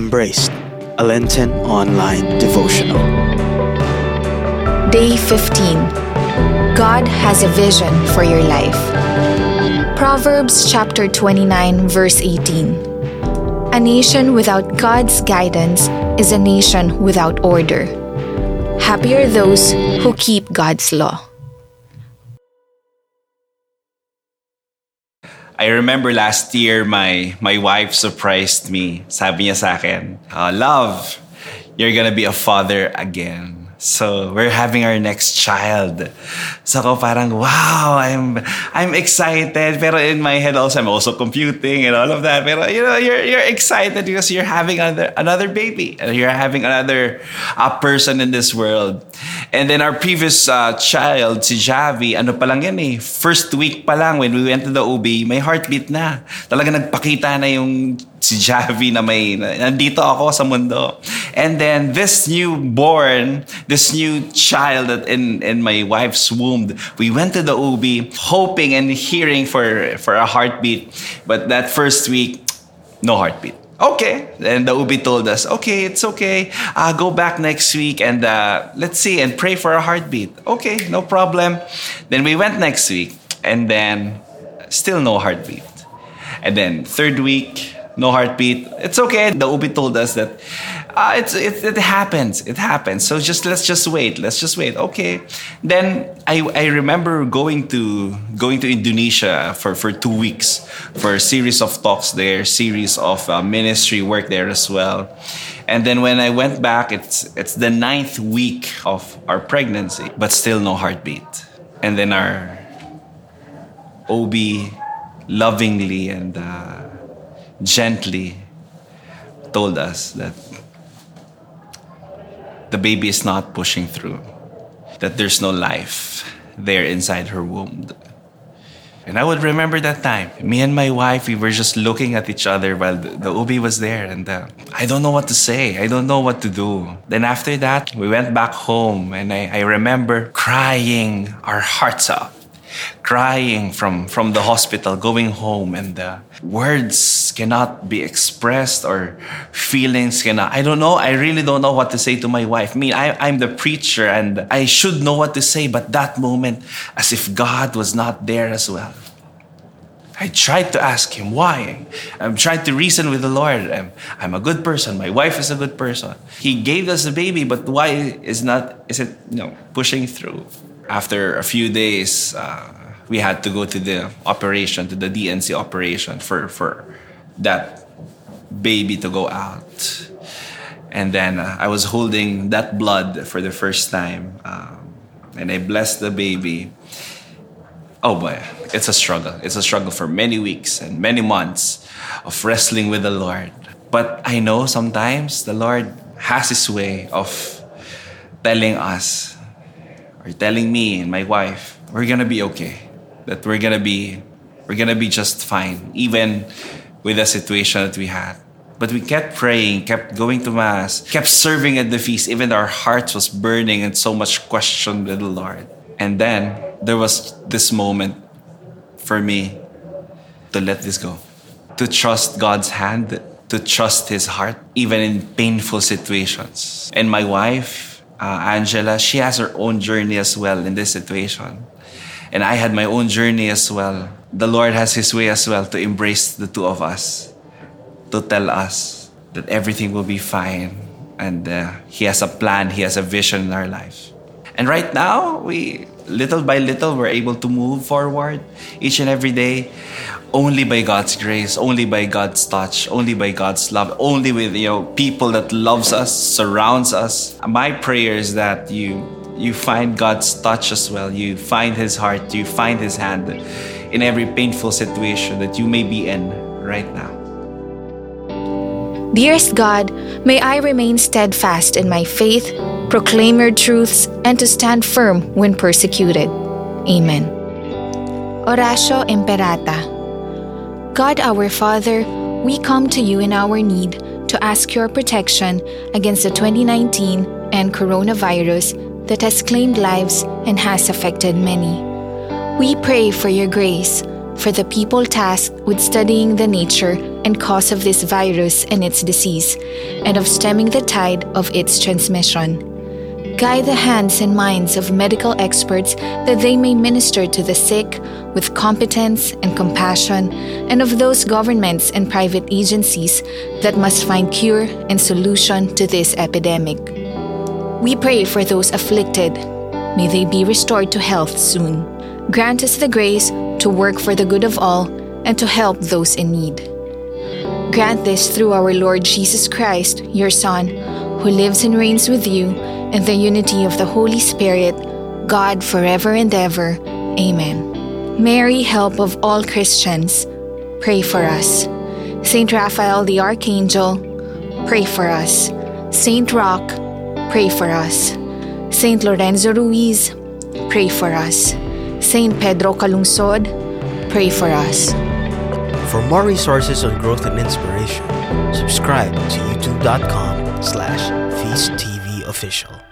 Embraced, a Lenten online devotional. Day 15 God has a vision for your life. Proverbs chapter 29, verse 18. A nation without God's guidance is a nation without order. Happy are those who keep God's law. I remember last year, my, my wife surprised me. Sabi niya sa akin, uh, Love, you're gonna be a father again. So we're having our next child. So ako parang, wow, I'm I'm excited. Pero in my head also, I'm also computing and all of that. Pero you know, you're you're excited because you're having another another baby. You're having another uh, person in this world. And then our previous uh, child, si Javi, ano pa lang yan eh, first week pa lang when we went to the OB, may heartbeat na. Talaga nagpakita na yung si Javi na may, nandito ako sa mundo. And then this newborn, this new child that in, in my wife's womb, we went to the OB hoping and hearing for, for a heartbeat. But that first week, no heartbeat. Okay. And the OB told us, okay, it's okay. Uh, go back next week and uh, let's see and pray for a heartbeat. Okay, no problem. Then we went next week and then still no heartbeat. And then third week, no heartbeat. It's okay. The OB told us that uh, it's, it, it happens. It happens. So just let's just wait. Let's just wait. Okay. Then I, I remember going to going to Indonesia for, for two weeks for a series of talks there, series of uh, ministry work there as well. And then when I went back, it's it's the ninth week of our pregnancy, but still no heartbeat. And then our OB lovingly and uh, gently told us that the baby is not pushing through, that there's no life there inside her womb. And I would remember that time. Me and my wife, we were just looking at each other while the, the OB was there. And uh, I don't know what to say. I don't know what to do. Then after that, we went back home. And I, I remember crying our hearts out crying from, from the hospital, going home, and the words cannot be expressed or feelings cannot. I don't know. I really don't know what to say to my wife. I mean, I, I'm the preacher and I should know what to say, but that moment, as if God was not there as well. I tried to ask him why. I'm trying to reason with the Lord. I'm, I'm a good person. My wife is a good person. He gave us a baby, but why is not is it you know pushing through? After a few days, uh, we had to go to the operation, to the D&C operation for, for that baby to go out. And then uh, I was holding that blood for the first time. Um, and I blessed the baby. Oh boy, it's a struggle. It's a struggle for many weeks and many months of wrestling with the Lord. But I know sometimes the Lord has His way of telling us or telling me and my wife, we're gonna be okay. That we're gonna be we're gonna be just fine, even with the situation that we had. But we kept praying, kept going to mass, kept serving at the feast. Even our hearts was burning and so much question with the Lord. And then there was this moment for me to let this go, to trust God's hand, to trust His heart, even in painful situations. And my wife, uh, Angela, she has her own journey as well in this situation. And I had my own journey as well. The Lord has His way as well to embrace the two of us, to tell us that everything will be fine. And uh, He has a plan, He has a vision in our life. And right now, we little by little we're able to move forward each and every day only by God's grace, only by God's touch, only by God's love, only with you know people that loves us, surrounds us. My prayer is that you you find God's touch as well. You find His heart, you find His hand in every painful situation that you may be in right now. Dearest God, may I remain steadfast in my faith, proclaim your truths, and to stand firm when persecuted. Amen. Oratio Imperata God our Father, we come to you in our need to ask your protection against the 2019 and coronavirus that has claimed lives and has affected many. We pray for your grace for the people tasked with studying the nature and cause of this virus and its disease, and of stemming the tide of its transmission. Guide the hands and minds of medical experts that they may minister to the sick with competence and compassion, and of those governments and private agencies that must find cure and solution to this epidemic. We pray for those afflicted. May they be restored to health soon. Grant us the grace to work for the good of all and to help those in need. Grant this through our Lord Jesus Christ, your Son, who lives and reigns with you in the unity of the Holy Spirit, God forever and ever. Amen. Mary, help of all Christians, pray for us. Saint Raphael the Archangel, pray for us. Saint Roch, pray for us. Saint Lorenzo Ruiz, pray for us. Saint Pedro Calungsod, pray for us. For more resources on growth and inspiration, subscribe to youtube.com slash feasttv official.